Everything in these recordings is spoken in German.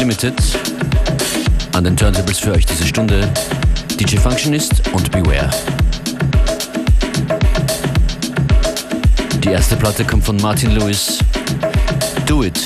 willkommen bei FM4 Unlimited. An den Turntables für euch diese Stunde DJ Functionist und Beware. Die erste Platte kommt von Martin Lewis. Do It.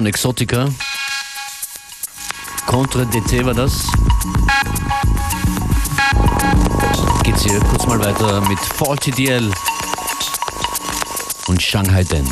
von Exotica. Contre DT war das. Geht's hier kurz mal weiter mit Faulty DL und Shanghai Den.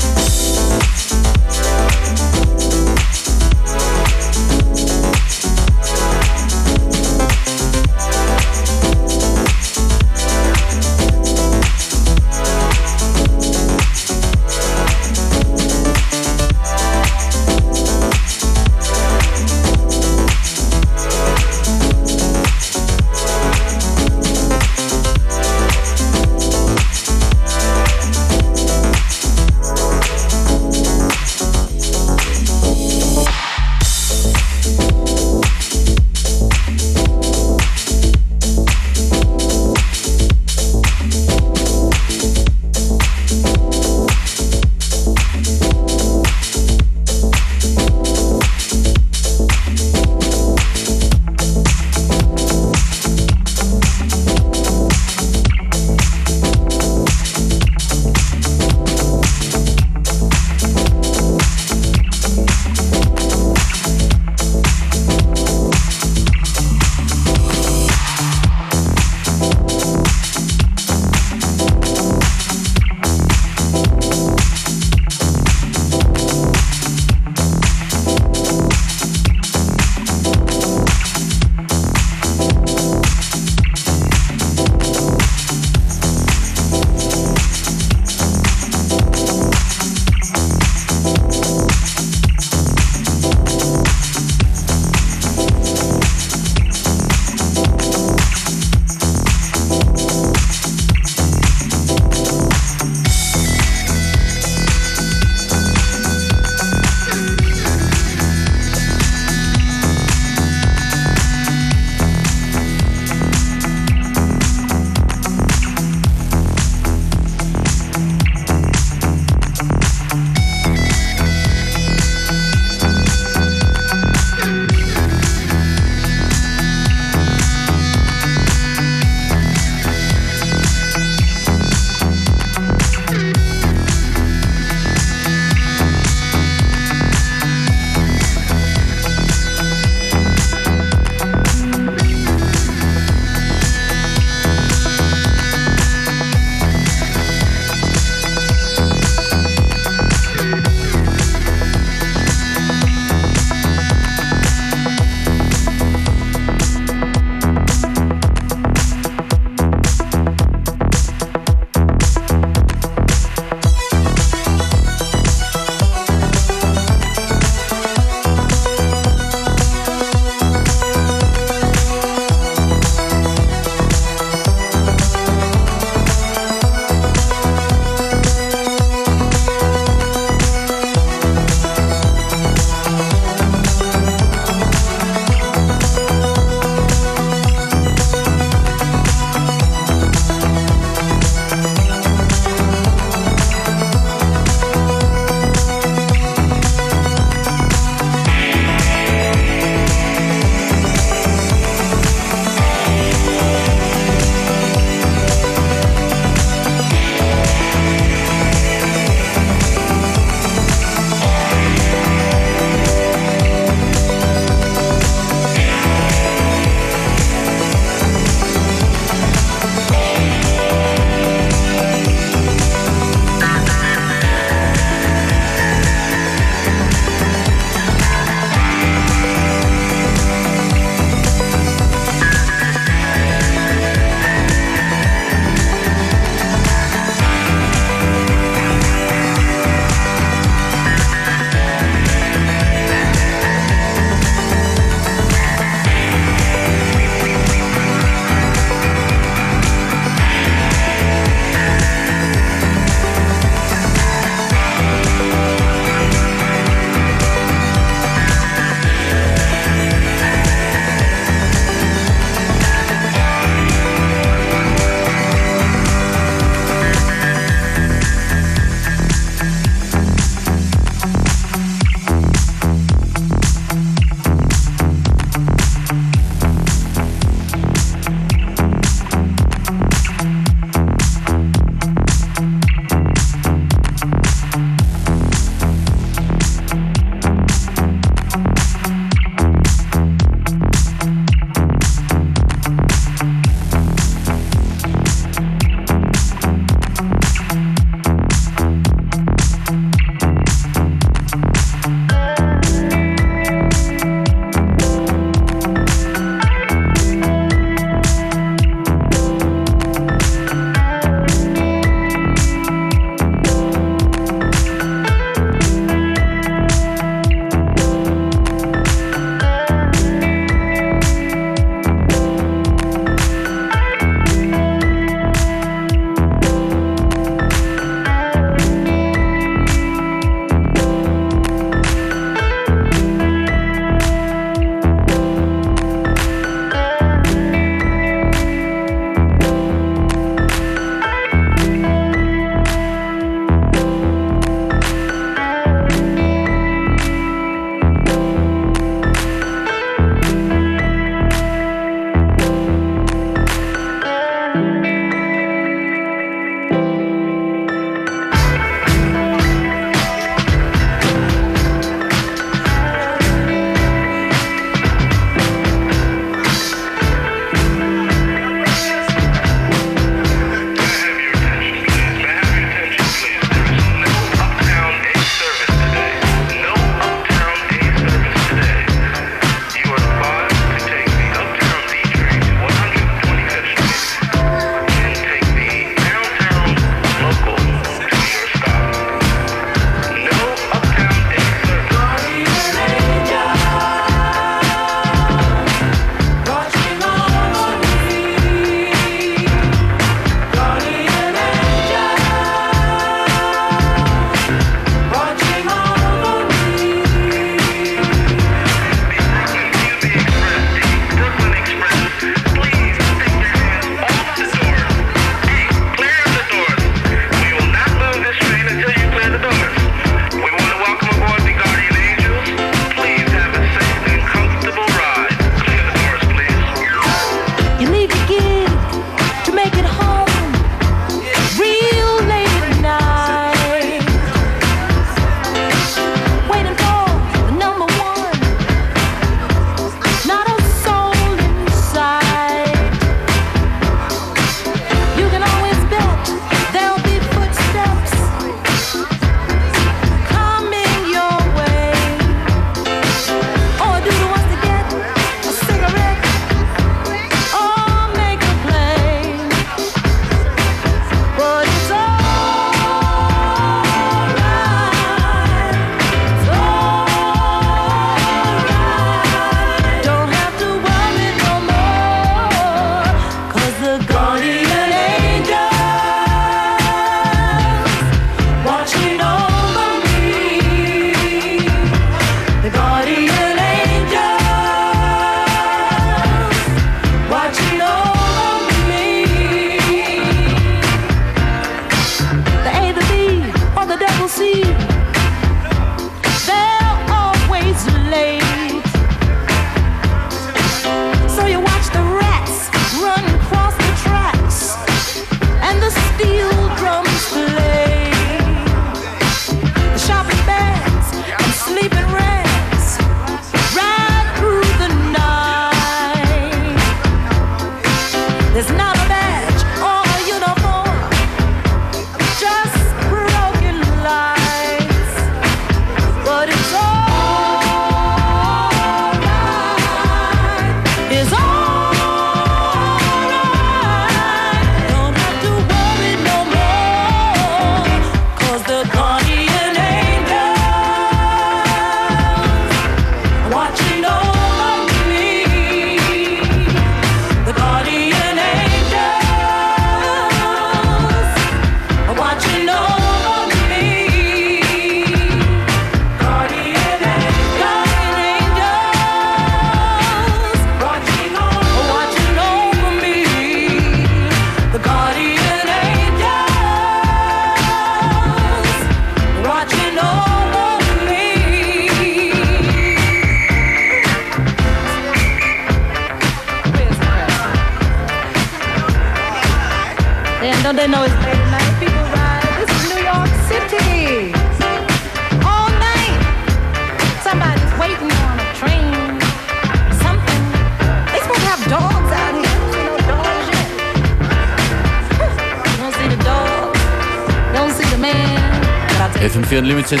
FM4 Unlimited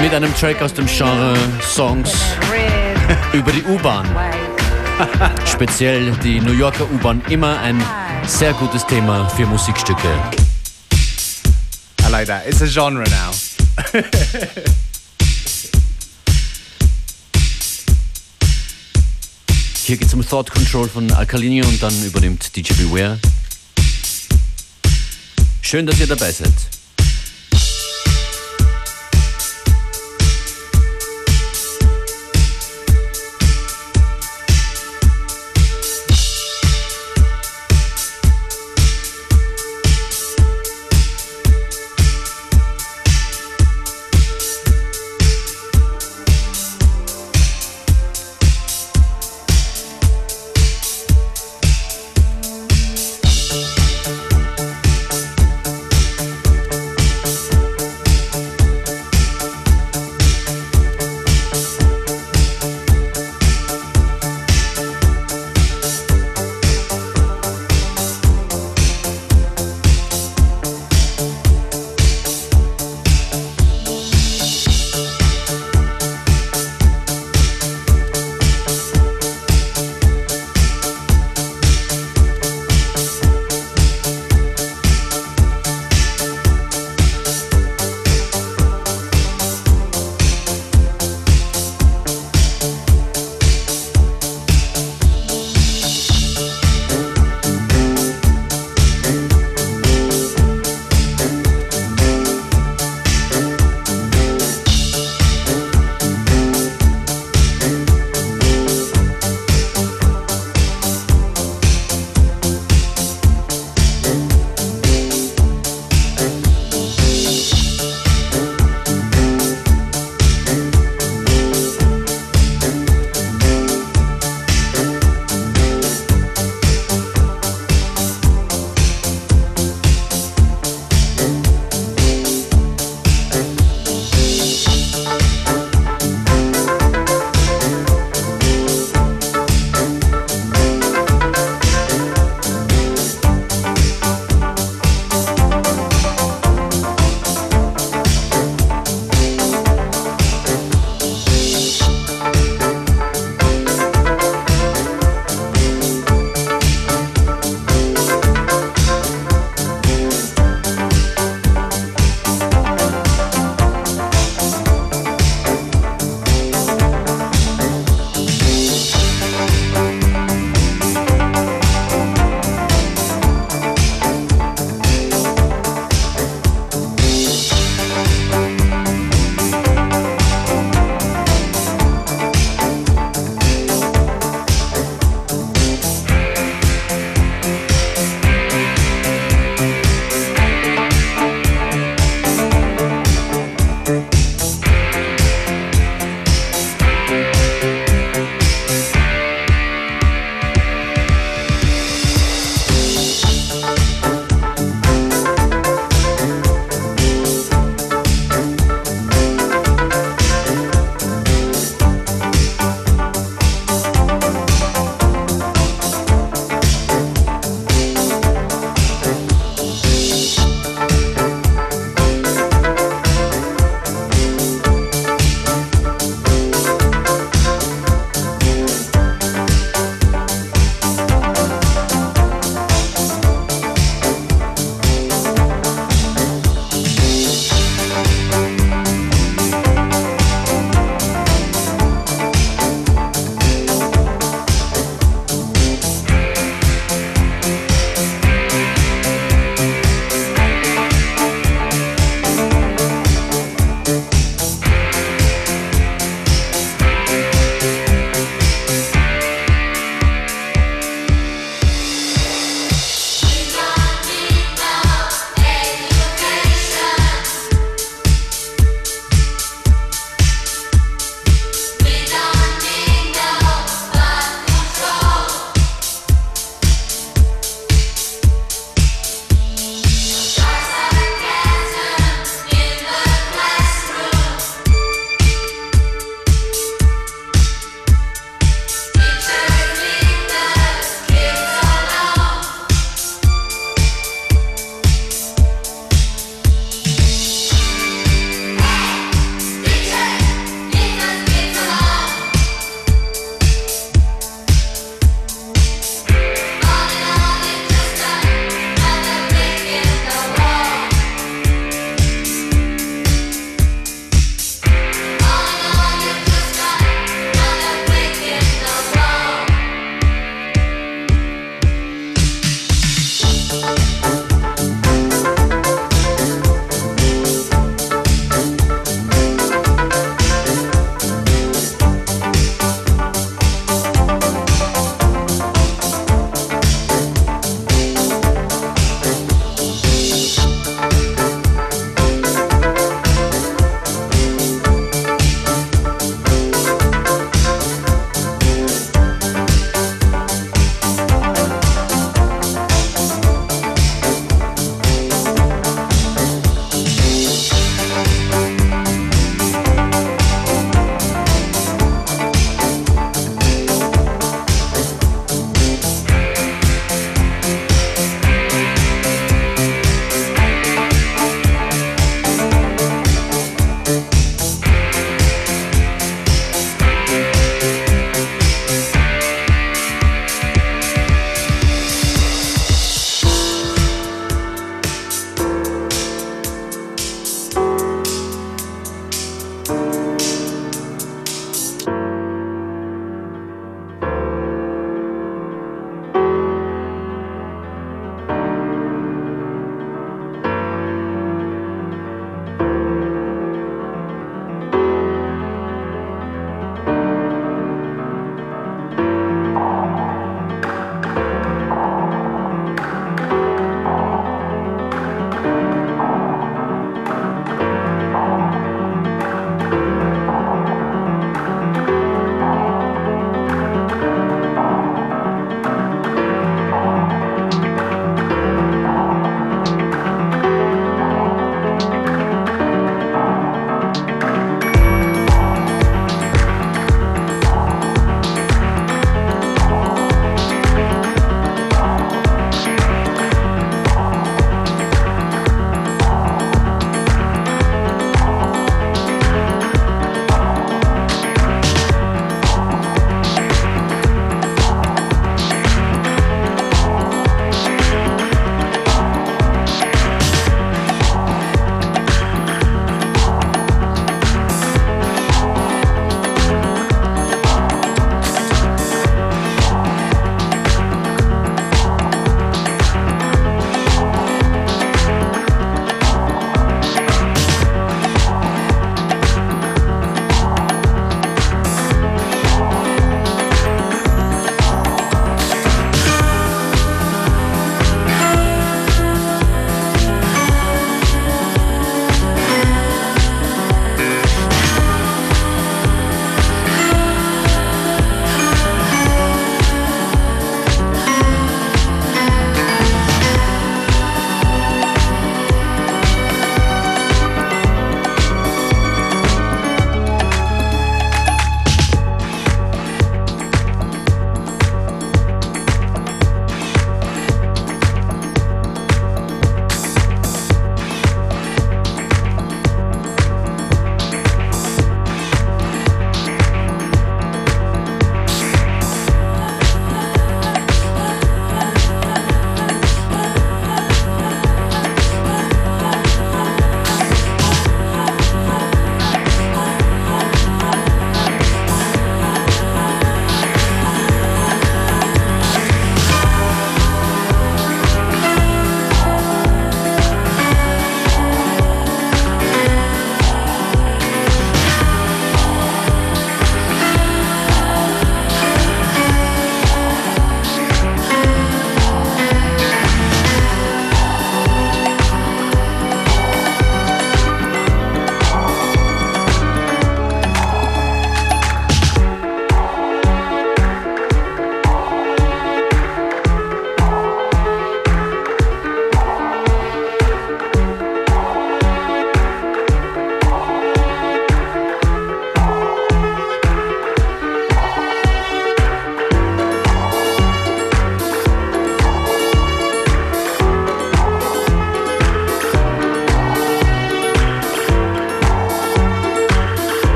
mit einem Track aus dem Genre Songs über die U-Bahn. Speziell die New Yorker U-Bahn, immer ein sehr gutes Thema für Musikstücke. I like that. It's a genre now. Hier geht es um Thought Control von Alkalinio und dann übernimmt DJ Beware. Schön, dass ihr dabei seid.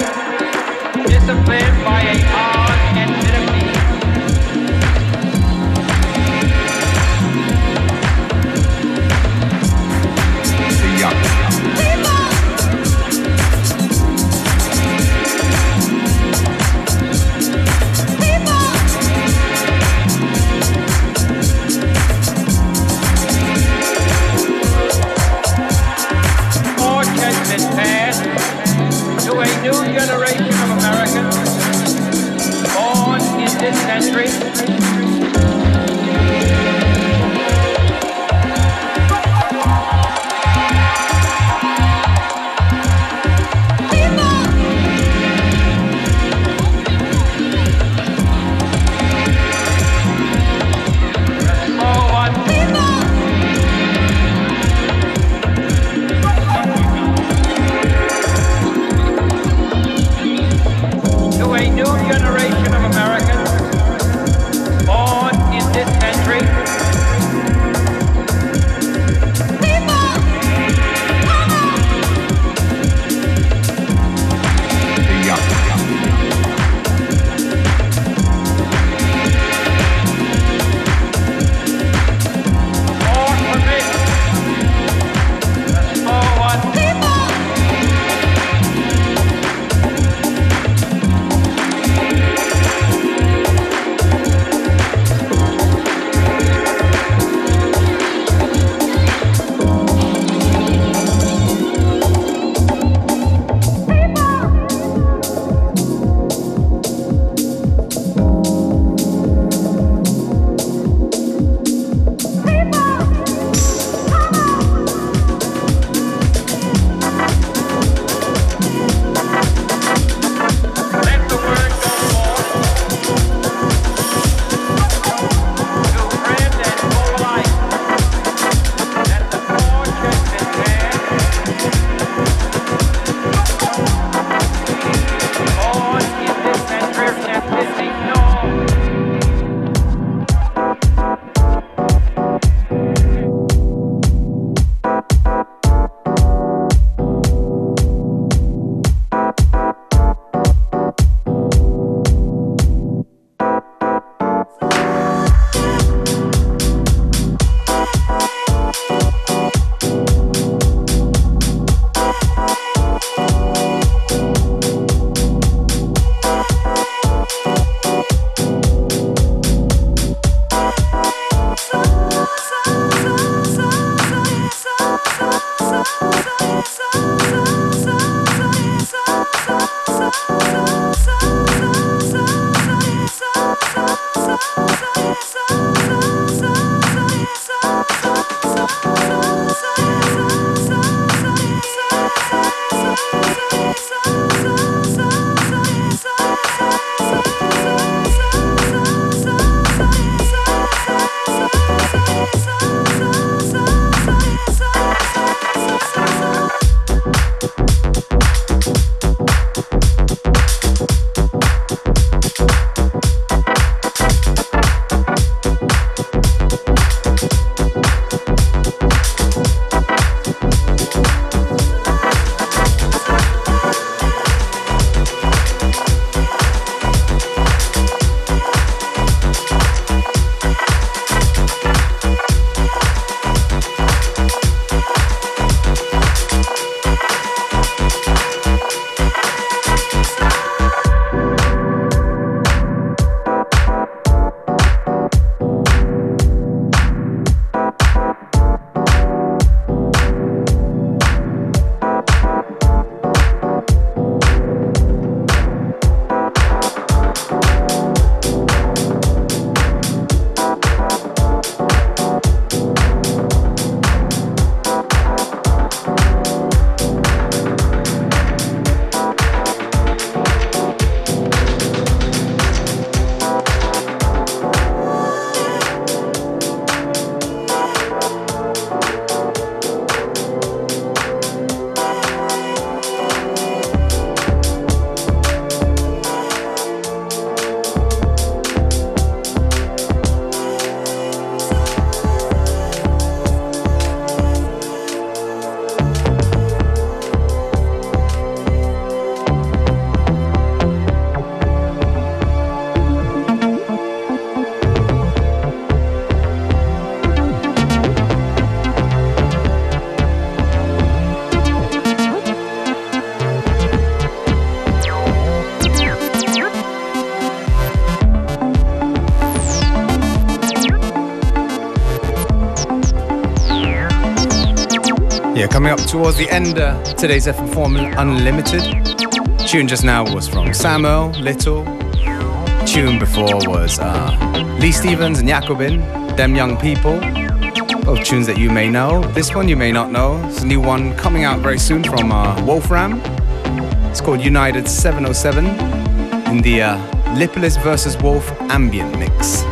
country. Coming up towards the end of today's FM4 Unlimited. Tune just now was from Samuel Little. Tune before was uh, Lee Stevens and Jacobin, Them Young People. Both tunes that you may know. This one you may not know. It's a new one coming out very soon from uh, Wolfram. It's called United 707 in the uh, Lippolis versus Wolf ambient mix.